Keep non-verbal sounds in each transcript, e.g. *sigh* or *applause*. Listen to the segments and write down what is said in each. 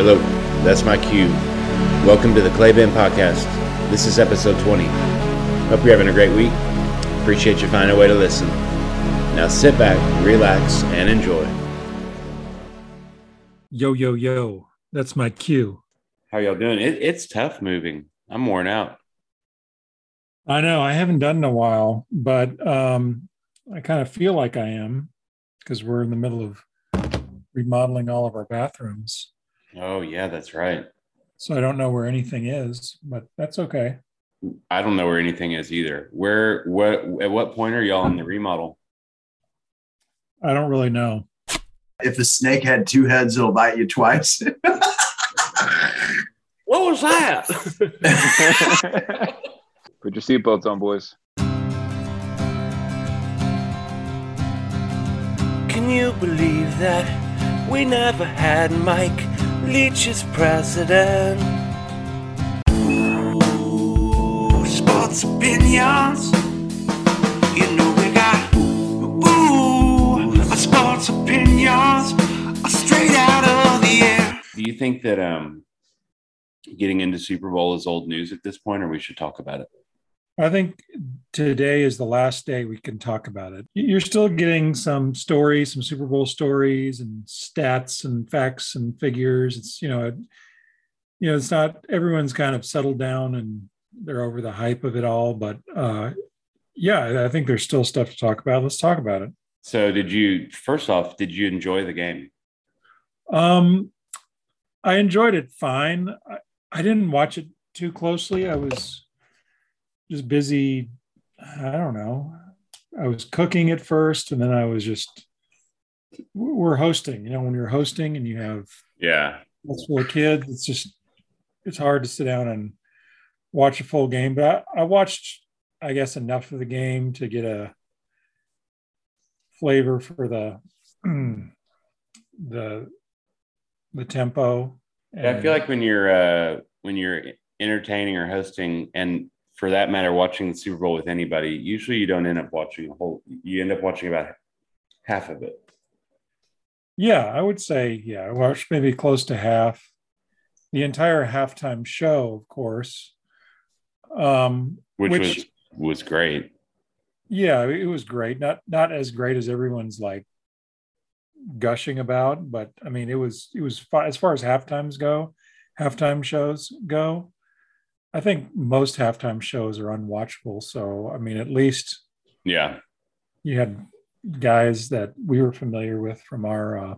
Yellow, that's my cue. Welcome to the Clay Ben Podcast. This is episode 20. Hope you're having a great week. Appreciate you finding a way to listen. Now sit back, relax, and enjoy. Yo, yo, yo. That's my cue. How y'all doing? It, it's tough moving. I'm worn out. I know I haven't done in a while, but um, I kind of feel like I am because we're in the middle of remodeling all of our bathrooms. Oh, yeah, that's right. So I don't know where anything is, but that's okay. I don't know where anything is either. Where, what, at what point are y'all in the remodel? I don't really know. If a snake had two heads, it'll bite you twice. *laughs* What was that? *laughs* Put your seatbelts on, boys. Can you believe that we never had Mike Leach as president? Ooh, sports opinions. You know we got ooh, sports opinions straight out of the air. Do you think that um, getting into Super Bowl is old news at this point, or we should talk about it? I think today is the last day we can talk about it. You're still getting some stories, some Super Bowl stories and stats and facts and figures. It's, you know, it, you know, it's not everyone's kind of settled down and they're over the hype of it all, but uh yeah, I think there's still stuff to talk about. Let's talk about it. So, did you first off, did you enjoy the game? Um I enjoyed it fine. I, I didn't watch it too closely. I was just busy. I don't know. I was cooking at first, and then I was just. We're hosting. You know, when you're hosting and you have Yeah, that's full kids, it's just it's hard to sit down and watch a full game. But I, I watched, I guess, enough of the game to get a flavor for the *clears throat* the the tempo. Yeah, I feel like when you're uh, when you're entertaining or hosting, and for that matter, watching the Super Bowl with anybody, usually you don't end up watching a whole. You end up watching about half of it. Yeah, I would say, yeah, I watched maybe close to half. The entire halftime show, of course. Um, which, was was great. yeah, it was great. Not not as great as everyone's like gushing about, but I mean, it was it was as far as halftimes go, halftime shows go. I think most halftime shows are unwatchable. So I mean, at least Yeah, you had guys that we were familiar with from our uh,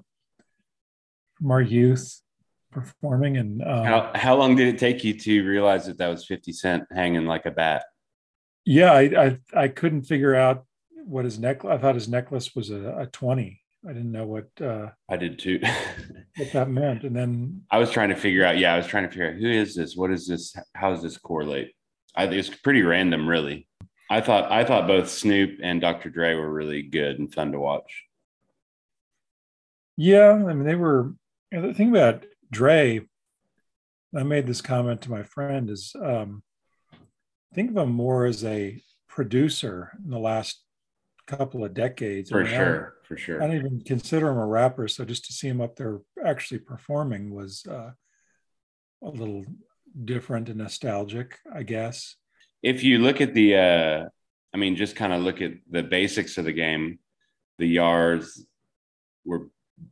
from our youth performing, and um, how how long did it take you to realize that that was Fifty Cent hanging like a bat? yeah, I, I I couldn't figure out what his necklace. I thought his necklace was a, a twenty. I didn't know what uh, I did too. *laughs* what that meant, and then I was trying to figure out. Yeah, I was trying to figure out who is this? What is this? How does this correlate? I, it's pretty random, really. I thought I thought both Snoop and Dr. Dre were really good and fun to watch. Yeah, I mean they were. You know, the thing about Dre, I made this comment to my friend is um, think of him more as a producer in the last couple of decades. For mean, I don't- sure, I don't even consider him a rapper, so just to see him up there actually performing was uh, a little different and nostalgic, I guess. If you look at the, uh, I mean, just kind of look at the basics of the game, the yards were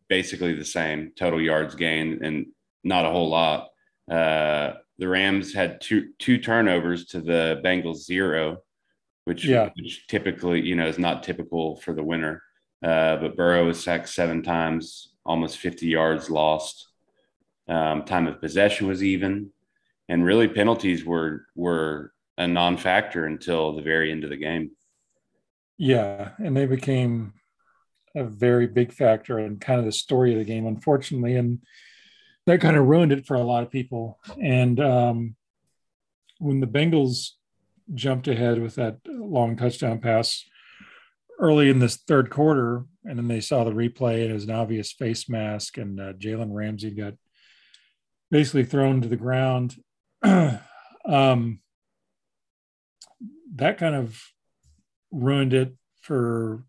basically the same, total yards gained, and not a whole lot. Uh, the Rams had two two turnovers to the Bengals zero, which, Yeah. which typically, you know, is not typical for the winner. Uh, but Burrow was sacked seven times, almost 50 yards lost. Um, time of possession was even, and really penalties were were a non-factor until the very end of the game. Yeah, and they became a very big factor and kind of the story of the game, unfortunately, and that kind of ruined it for a lot of people. And um, when the Bengals jumped ahead with that long touchdown pass early in this third quarter, and then they saw the replay and it was an obvious face mask, and uh, Jalen Ramsey got basically thrown to the ground. *clears throat* um, that kind of ruined it for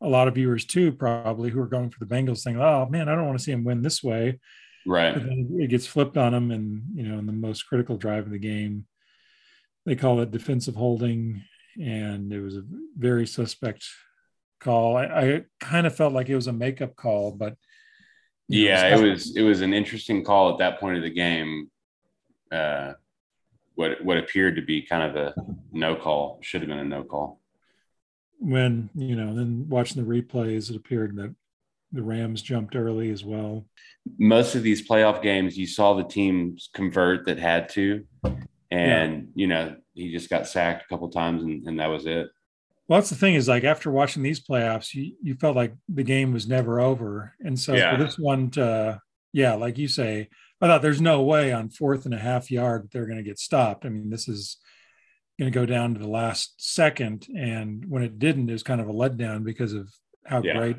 a lot of viewers too, probably who are going for the Bengals, saying, "Oh man, I don't want to see him win this way." Right. but then it gets flipped on them, and you know, in the most critical drive of the game, they call it defensive holding, and it was a very suspect call. I, I kind of felt like it was a makeup call, but you know, Yeah, it's- it was it was an interesting call at that point of the game. Uh, what what appeared to be kind of a no call should have been a no call. when you know, then watching the replays, it appeared that the Rams jumped early as well. Most of these playoff games, you saw the teams convert that had to, and you know he just got sacked a couple times, and, and that was it. Well, that's the thing is like after watching these playoffs, you, you felt like the game was never over. And so Yeah. for this one to, yeah, like you say, I thought there's no way on fourth and a half yard they're going to get stopped. I mean, this is going to go down to the last second. And when it didn't, it was kind of a letdown because of how Yeah. great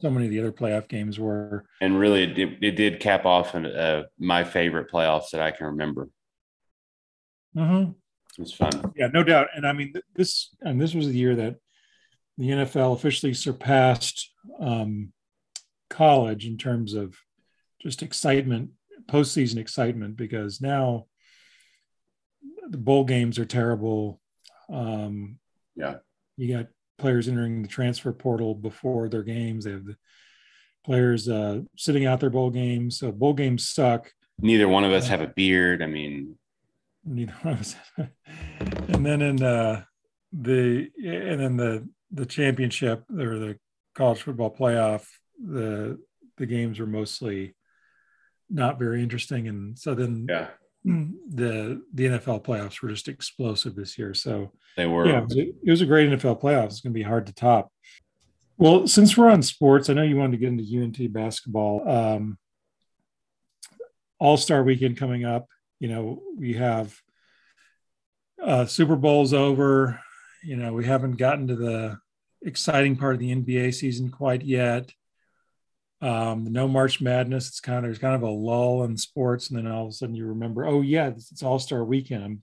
so many of the other playoff games were. And really, it did, it did cap off an, uh, my favorite playoffs that I can remember. Mm-hmm. It's fun. Yeah, no doubt. And I mean, this and this was the year that the NFL officially surpassed um, college in terms of just excitement, postseason excitement, because now the bowl games are terrible. Um, Yeah. you got players entering the transfer portal before their games. They have the players uh, sitting out their bowl games. So bowl games suck. Neither one of us have a beard. I mean, you know *laughs* and then in uh the and then the the championship or the college football playoff the the games were mostly not very interesting. And so then yeah, the the nfl playoffs were just explosive this year. So they were. yeah it was, a, it was a great nfl playoff it's going to be hard to top. Well since we're on sports i know you wanted to get into unt basketball. Um all-star weekend coming up you know we have uh super bowl's over. You know we haven't gotten to the exciting part of the nba season quite yet. Um no march madness it's kind of there's kind of a lull in sports and then all of a sudden you remember oh yeah it's, it's all-star weekend. I'm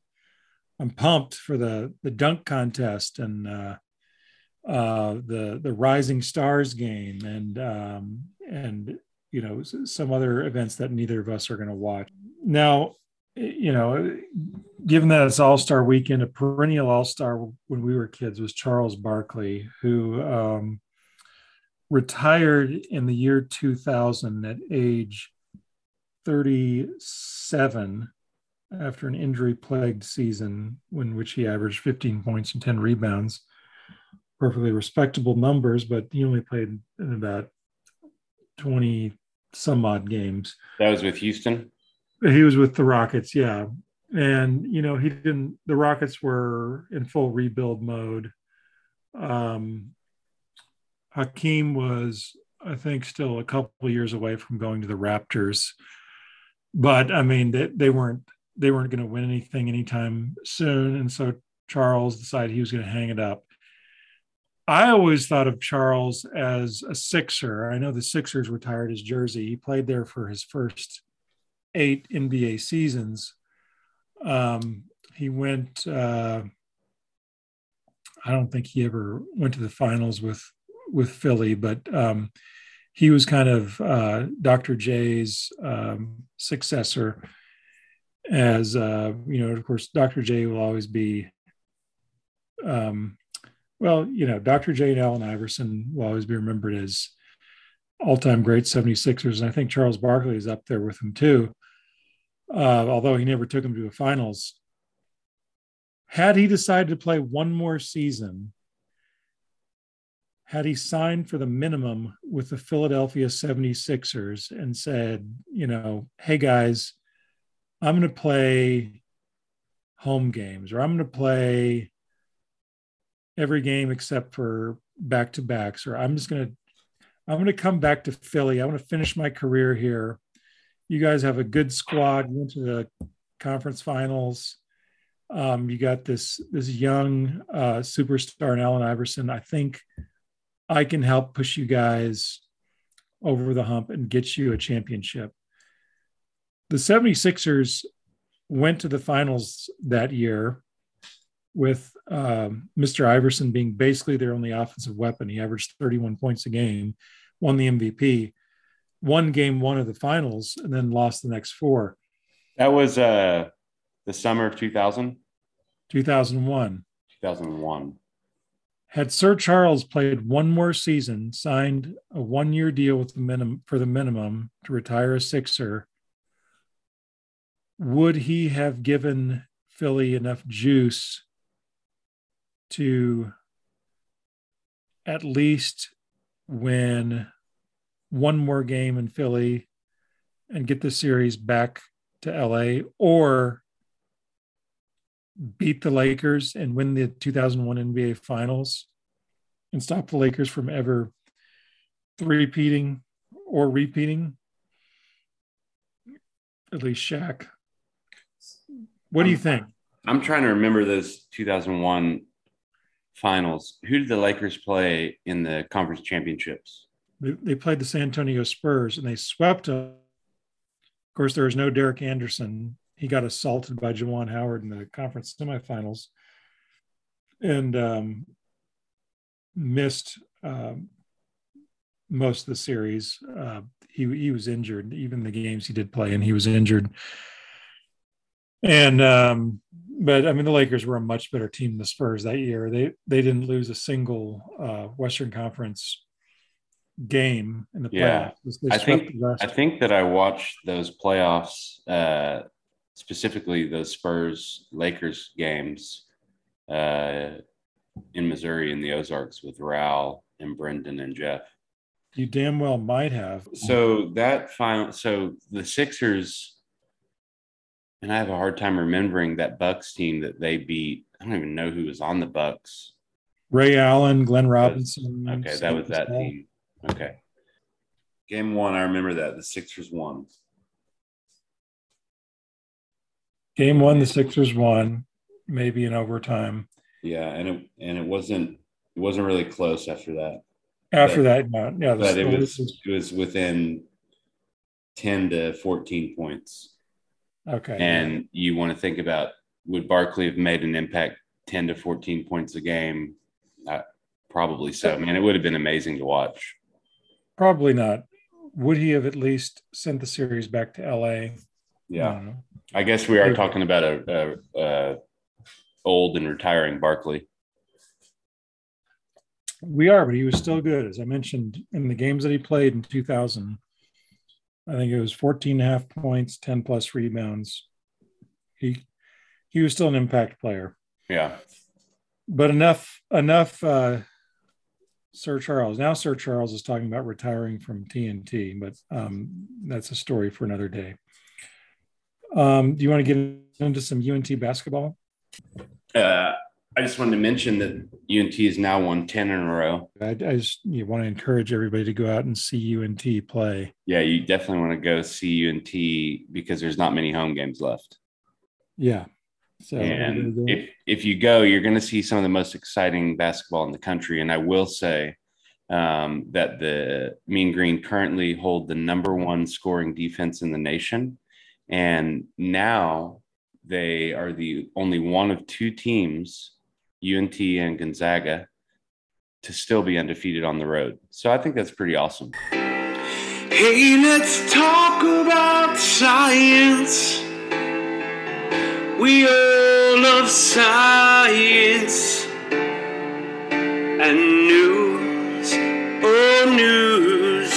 i'm pumped for the the dunk contest and uh uh the the rising stars game and um and you know some other events that neither of us are going to watch. Now you know given that it's all-star weekend a perennial all-star when we were kids was charles barkley who um, retired in the year 2000 at age 37 after an injury-plagued season in which he averaged 15 points and 10 rebounds perfectly respectable numbers but he only played in about 20 some odd games That was with Houston. He was with the Rockets, yeah. And you know, he didn't the Rockets were in full rebuild mode. Um Hakeem was, I think, still a couple years away from going to the Raptors. But I mean, they, they weren't they weren't going to win anything anytime soon. And so Charles decided he was going to hang it up. I always thought of Charles as a Sixer. I know the Sixers retired his jersey. He played there for his first eight NBA seasons. Um, he went. Uh, I don't think he ever went to the finals with with Philly, but um, he was kind of uh, Dr. J's um, successor. As uh, you know, of course, Dr. J will always be. Um, well, you know, Dr. J and Allen Iverson will always be remembered as all-time great 76ers, and I think Charles Barkley is up there with them too uh, although he never took him to the finals. Had he decided to play one more season, had he signed for the minimum with the Philadelphia 76ers and said, you know, hey guys, I'm going to play home games or I'm going to play every game except for back to backs, or I'm just going to, I'm going to come back to Philly. I want to finish my career here you guys have a good squad. You went to the conference finals. Um, you got this this young uh, superstar in Allen Iverson. I think I can help push you guys over the hump and get you a championship. The 76ers went to the finals that year with um, Mr. Iverson being basically their only offensive weapon. He averaged 31 points a game, won the MVP won game one of the finals and then lost the next four. That was uh, the summer of 2000, 2001. 2001. Had Sir Charles played one more season, signed a one-year deal with the minimum for the minimum to retire a Sixer, would he have given Philly enough juice to at least win one more game in Philly and get the series back to LA or beat the Lakers and win the 2001 NBA Finals and stop the Lakers from ever repeating or repeating. At least Shaq. What do you think? I'm trying to remember those 2001 finals. Who did the Lakers play in the conference championships? They, they played the San Antonio Spurs and they swept them. Of course, there was no Derek Anderson. He got assaulted by Juwan Howard in the conference semifinals and um, missed um, most of the series. Uh, he, he was injured, even the games he did play, and he was injured. And um, but I mean, the Lakers were a much better team than the Spurs that year. They they didn't lose a single uh, Western Conference game in the Yeah. playoffs. They I think. I think that I watched those playoffs, uh, specifically those Spurs Lakers games uh, in Missouri in the Ozarks with Raul and Brendan and Jeff. you damn well might have. So that final, so the Sixers, and I have a hard time remembering that Bucks team that they beat. I don't even know who was on the Bucks. Ray Allen, Glenn Robinson. Okay, that was that team. Okay. Game one, I remember that the Sixers won. Game one, the Sixers won, maybe in overtime. Yeah, and it and it wasn't it wasn't really close after that. After But- that, no, yeah, the, But it was it was within ten to fourteen points. okay. And you want to think about would Barkley have made an impact 10 to 14 points a game? Uh, probably so. I mean, it would have been amazing to watch. Probably not. Would he have at least sent the series back to LA? Yeah. don't. I guess we are talking about a, a, a old and retiring Barkley. We are, but he was still good. As I mentioned in the games that he played in 2000, I think it was 14 and a half points, 10 plus rebounds. He he was still an impact player. Yeah. But enough enough uh Sir Charles. Now Sir Charles is talking about retiring from TNT, but um that's a story for another day. Um, do you want to get into some UNT basketball? Uh, I just wanted to mention that UNT has now won 10 in a row. I, I just you want to encourage everybody to go out and see UNT play. Yeah, you definitely want to go see UNT because there's not many home games left. Yeah. So and if if you go, you're going to see some of the most exciting basketball in the country. And I will say um, that the Mean Green currently hold the number one scoring defense in the nation, and now they are the only one of two teams, UNT and Gonzaga, to still be undefeated on the road. So I think that's pretty awesome. Hey, let's talk about science. We all love science and news. Oh, news.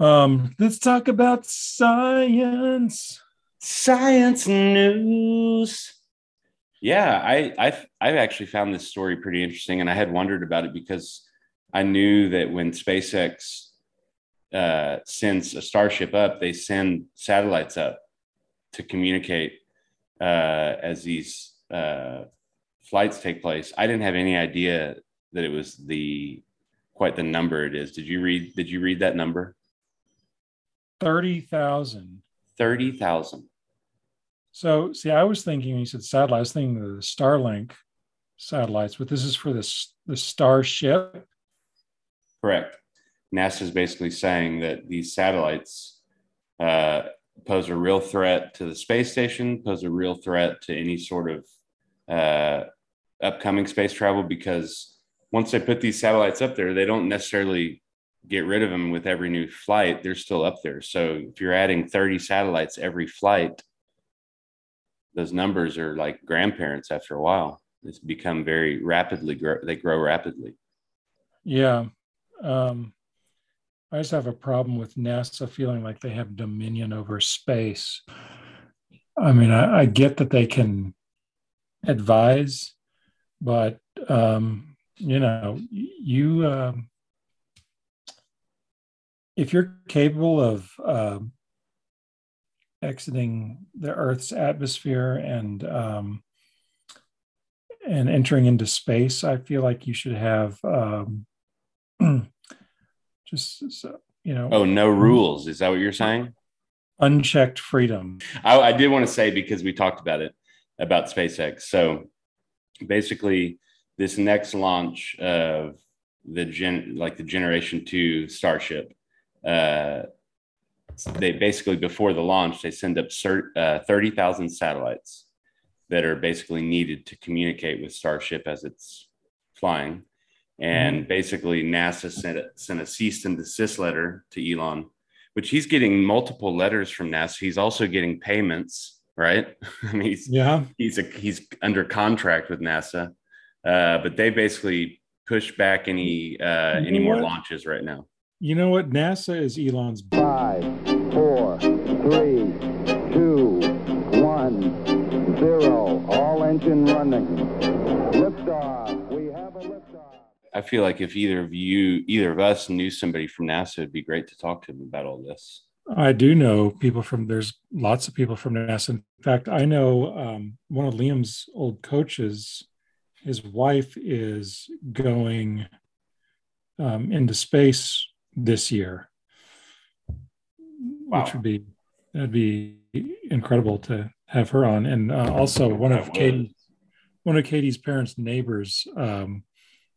um let's talk about science. Science news. Yeah, I I've I've actually found this story pretty interesting, and I had wondered about it because I knew that when SpaceX uh, sends a starship up, they send satellites up to communicate uh, as these uh, flights take place. I didn't have any idea that it was the quite the number it is. Did you read? Did you read that number? 30,000. Thirty thousand. So, see, I was thinking when you said satellite, I was thinking the Starlink satellites, but this is for this the Starship. Correct. NASA is basically saying that these satellites uh, pose a real threat to the space station, pose a real threat to any sort of uh, upcoming space travel because once they put these satellites up there, they don't necessarily get rid of them with every new flight, they're still up there. So if you're adding 30 satellites every flight, those numbers are like grandparents after a while. It's become very rapidly grow, they grow rapidly. Yeah. Um, I just have a problem with NASA feeling like they have dominion over space. I mean, I, I get that they can advise, but um, you know, you um, if you're capable of um, exiting the Earth's atmosphere and um, and entering into space, I feel like you should have um, *clears throat* just so, you know. Oh, no rules. Is that what you're saying? Unchecked freedom. I, I did want to say because we talked about it about SpaceX. So basically, this next launch of the gen like the generation two starship uh they basically before the launch they send up cert, uh, 30,000 satellites that are basically needed to communicate with starship as it's flying and mm-hmm. basically nasa sent a, sent a cease and desist letter to elon which he's getting multiple letters from nasa he's also getting payments right *laughs* i mean he's yeah he's a, he's under contract with nasa uh, but they basically push back any uh, any more launches right now. You know what? NASA is Elon's. Five, four, three, two, one, zero. All engine running. I feel like if either of you, either of us, knew somebody from NASA, it'd be great to talk to them about all this. I do know people from. There's lots of people from NASA. In fact, I know um, one of Liam's old coaches his wife is going um, into space this year, wow. which would be that'd be incredible to have her on. And uh, also one of Katie, one of Katie's parents' neighbors. Um,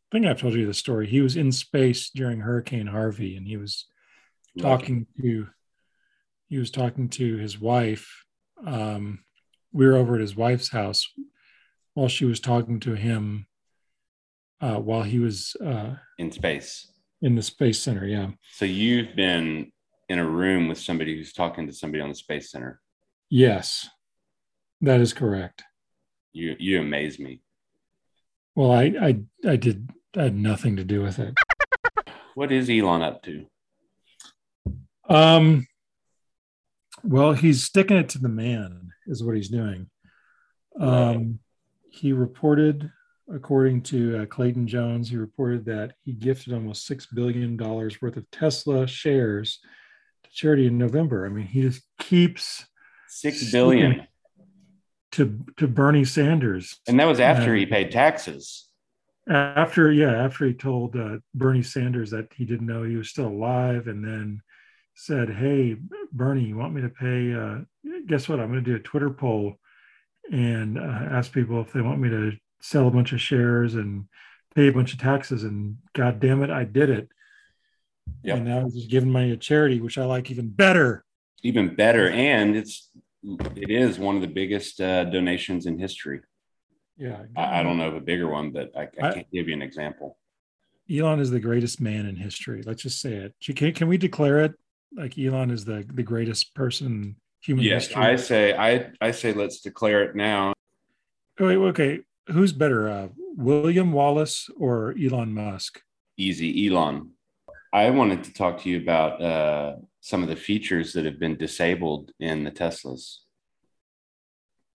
I think I've told you the story. He was in space during Hurricane Harvey, and he was talking to he was talking to his wife. Um, we were over at his wife's house while she was talking to him uh, while he was uh, in space. in the space center yeah. So you've been in a room with somebody who's talking to somebody on the space center? Yes. That is correct. You you amaze me. Well i i, I did i had nothing to do with it what is elon up to um well he's sticking it to the man is what he's doing um he reported, according to uh, Clayton Jones, he reported that he gifted almost $6 billion worth of Tesla shares to charity in November. I mean, he just keeps six billion to, to Bernie Sanders. And that was after he paid taxes. After, yeah, after he told uh, Bernie Sanders that he didn't know he was still alive and then said, Hey, Bernie, you want me to pay? Uh, guess what? I'm going to do a Twitter poll and uh, ask people if they want me to sell a bunch of shares and pay a bunch of taxes. And God damn it, I did it. Yep. And now I'm just giving money to charity, which I like even better. Even better, and it's it is one of the biggest uh, donations in history. Yeah, I, I, don't know of a bigger one, but I, I can't I, give you an example. Elon is the greatest man in history. Let's just say it. Can, can we declare it? Like Elon is the the greatest person human yes, history. I say I I say let's declare it now. Wait, okay. Who's better, uh, William Wallace or Elon Musk? Easy, Elon. I wanted to talk to you about uh, some of the features that have been disabled in the Teslas.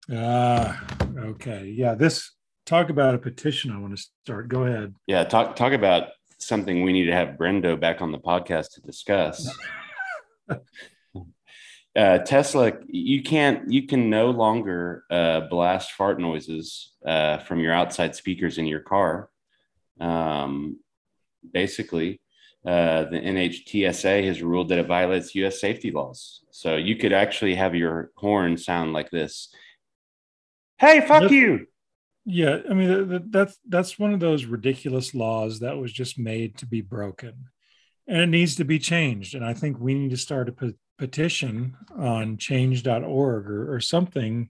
Ah, uh, okay. Yeah, this talk about a petition. I want to start. Go ahead. Yeah, talk talk about something we need to have Brendo back on the podcast to discuss. *laughs* uh, Tesla, you can't, you can no longer uh, blast fart noises uh, from your outside speakers in your car. Um, basically, uh, the NHTSA has ruled that it violates U.S. safety laws. So you could actually have your horn sound like this. Hey, fuck that's, you! Yeah, I mean that's that's one of those ridiculous laws that was just made to be broken, and it needs to be changed. And I think we need to start a petition on change.org or, or something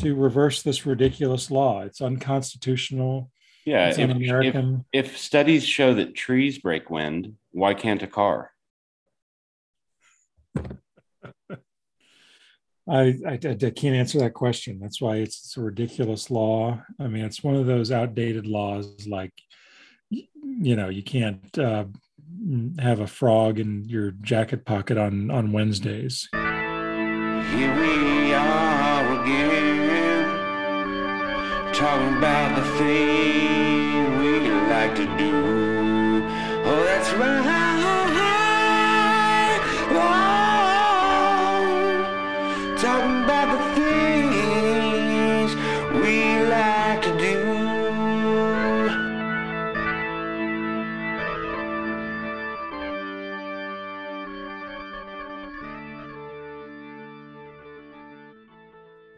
to reverse this ridiculous law. It's unconstitutional. Yeah. it's If, an if, American. if studies show that trees break wind, why can't a car? I, I, I can't answer that question. That's why it's, a ridiculous law. I mean, it's one of those outdated laws, like you know, you can't uh, have a frog in your jacket pocket on on Wednesdays. Here we are again, talking about the thing we like to do. Oh, that's right.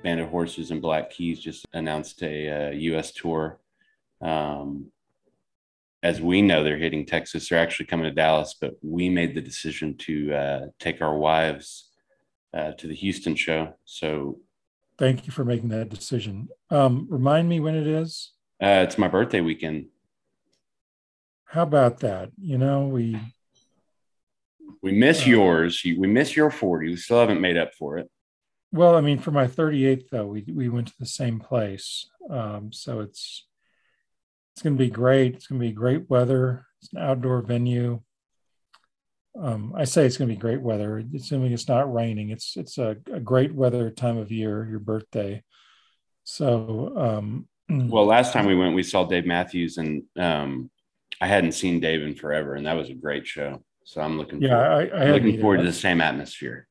Band of Horses and Black Keys just announced a uh, U.S. tour. Um, as we know, they're hitting Texas. They're actually coming to Dallas, but we made the decision to uh, take our wives uh, to the Houston show. So Thank you for making that decision. Um, remind me when it is. uh, it's my birthday weekend. How about that? You know, we We miss Uh, yours. We miss your 40. We still haven't made up for it. Well, I mean, for my 38th though, we we went to the same place. Um, so it's it's gonna be great. It's gonna be great weather. It's an outdoor venue. Um, I say it's gonna be great weather, assuming it's not raining. It's it's a, a great weather time of year, your birthday. So um *clears throat* Well, last time we went, we saw Dave Matthews, and um, I hadn't seen Dave in forever, and that was a great show. So I'm looking yeah, forward, I, I hadn't looking forward to the same atmosphere.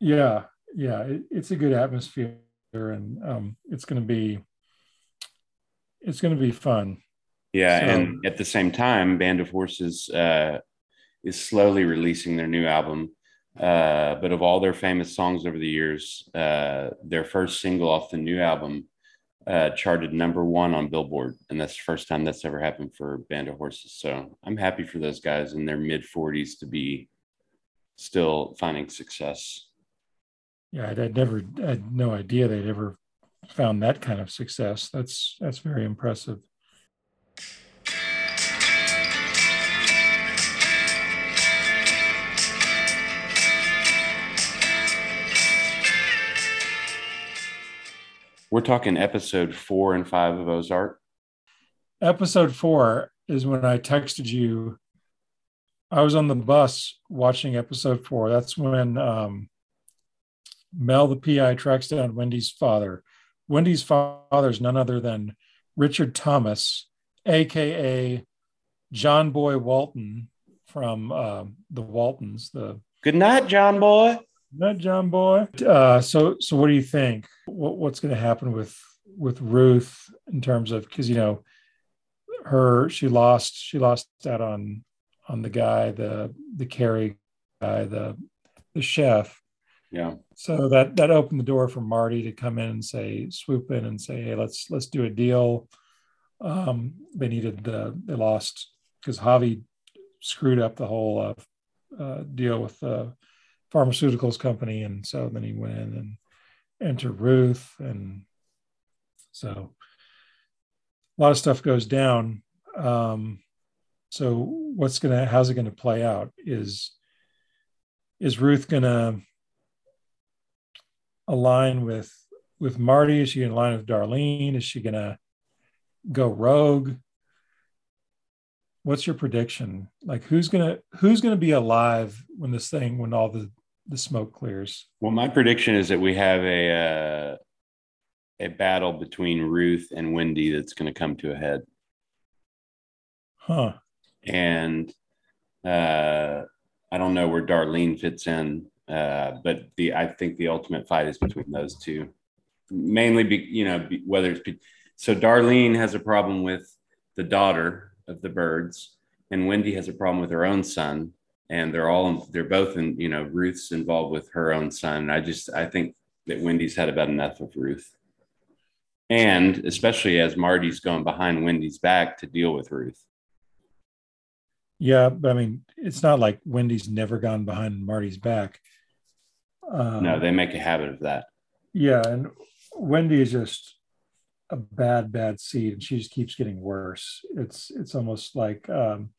Yeah, yeah, it, it's a good atmosphere, and um, it's going to be it's going to be fun. Yeah, So- and at the same time, Band of Horses uh, is slowly releasing their new album. Uh, but of all their famous songs over the years, uh, their first single off the new album uh, charted number one on Billboard, and that's the first time that's ever happened for Band of Horses. So I'm happy for those guys in their mid 40s to be still finding success. Yeah, I'd, I'd never, I had no idea they'd ever found that kind of success. That's that's very impressive. We're talking episode four and five of Ozark. Episode four is when I texted you. I was on the bus watching episode four. That's when um, Mel, the PI, tracks down Wendy's father. Wendy's father is none other than Richard Thomas, aka John Boy Walton from um the Waltons. The Good night, John Boy. Good night, John Boy. Uh, so, so what do you think? What, what's going to happen with with Ruth in terms of because you know her she lost she lost out on on the guy the the Carrie guy the the chef Yeah. so that that opened the door for Marty to come in and say swoop in and say hey let's let's do a deal. Um they needed the they lost because Javi screwed up the whole uh, uh, deal with the pharmaceuticals company. And so then he went in and enter Ruth. And so a lot of stuff goes down. Um so what's gonna how's it gonna play out? Is is Ruth gonna align with with Marty? Is she in line with Darlene? Is she gonna go rogue? What's your prediction? Like who's gonna who's gonna be alive when this thing when all the the smoke clears? Well, my prediction is that we have a uh, a battle between Ruth and Wendy that's going to come to a head, Huh. and uh, I don't know where Darlene fits in, uh, but the I think the ultimate fight is between those two, mainly be you know be, whether it's be, so Darlene has a problem with the daughter of the Byrdes, and Wendy has a problem with her own son, and they're all they're both in you know Ruth's involved with her own son. And I just I think that Wendy's had about enough of Ruth. And especially as Marty's going behind Wendy's back to deal with Ruth. Yeah, but I mean, it's not like Wendy's never gone behind Marty's back. Um, No, they make a habit of that. Yeah, and Wendy is just a bad, bad seed, and she just keeps getting worse. It's it's almost like um,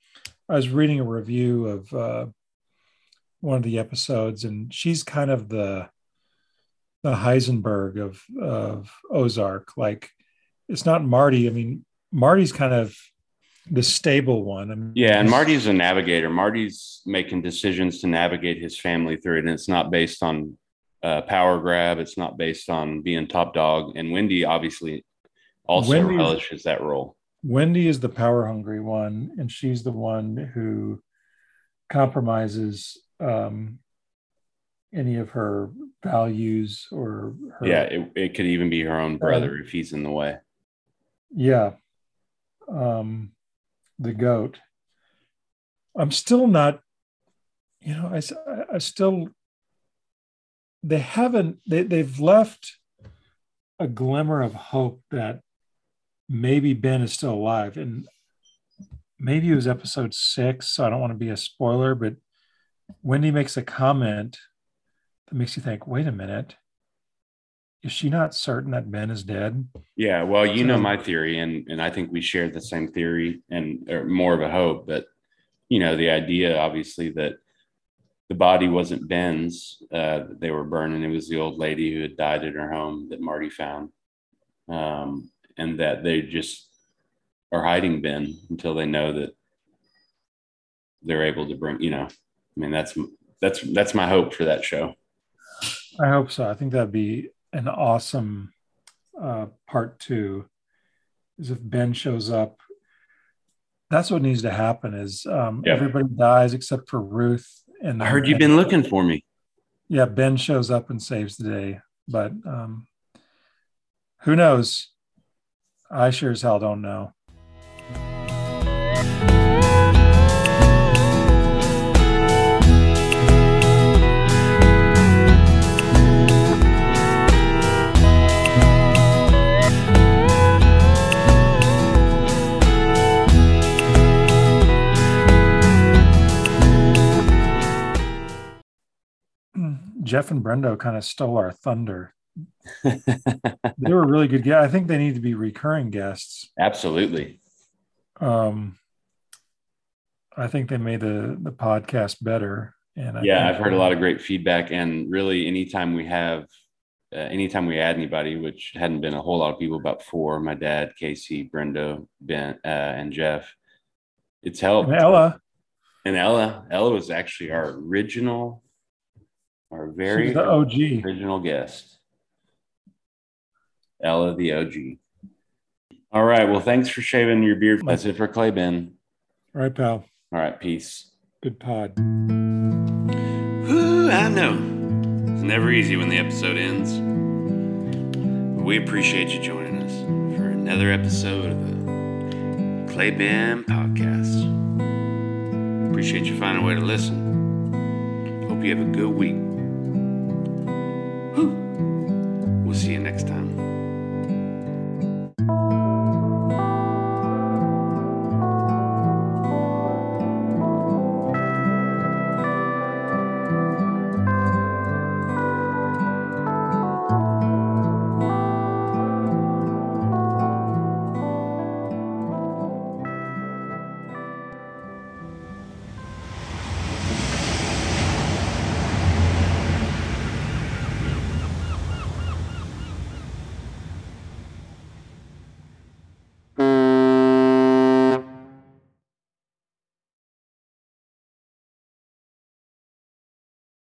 I was reading a review of uh, one of the episodes, and she's kind of the the Heisenberg of of Ozark. Like it's not Marty. I mean, Marty's kind of the stable one. I mean, Yeah, and Marty's a navigator. Marty's making decisions to navigate his family through it, and it's not based on uh, power grab. It's not based on being top dog. And Wendy obviously also Wendy- relishes that role. Wendy is the power hungry one, and she's the one who compromises um, any of her values or her, Yeah, it, it could even be her own brother if he's in the way. yeah. Um, the goat. I'm still not, you know, I, I still, they haven't, they, they've left a glimmer of hope that maybe Ben is still alive. And maybe it was episode six, so I don't want to be a spoiler, but Wendy makes a comment that makes you think, wait a minute, is she not certain that Ben is dead? Yeah, well, you know my theory, and and I think we share the same theory, and or more of a hope. But you know, the idea, obviously, that the body wasn't Ben's; uh, that they were burning. It was the old lady who had died in her home that Marty found, um, and that they just are hiding Ben until they know that they're able to bring. You know, I mean, that's that's that's my hope for that show. I hope so. I think that'd be an awesome uh, part two. Is if Ben shows up. That's what needs to happen. Is um, Yeah. everybody dies except for Ruth. And I heard you've been looking for me. Yeah, Ben shows up and saves the day. But um, who knows? I sure as hell don't know. Jeff and Brendo kind of stole our thunder. *laughs* They were really good Yeah, I think they need to be recurring guests. Absolutely. Um, I think they made the the podcast better. And I yeah, I've heard a lot of great feedback and really anytime we have uh, anytime we add anybody which hadn't been a whole lot of people about four my dad casey brendo ben uh, and jeff it's helped And Ella, and ella ella was actually our original our very the OG. original guest ella the og all right well thanks for shaving your beard that's it for clay ben Right, pal. all right peace Good pod. Ooh, I know. It's never easy when the episode ends. But we appreciate you joining us for another episode of the Clay Ben Podcast. Appreciate you finding a way to listen. Hope you have a good week. Whew.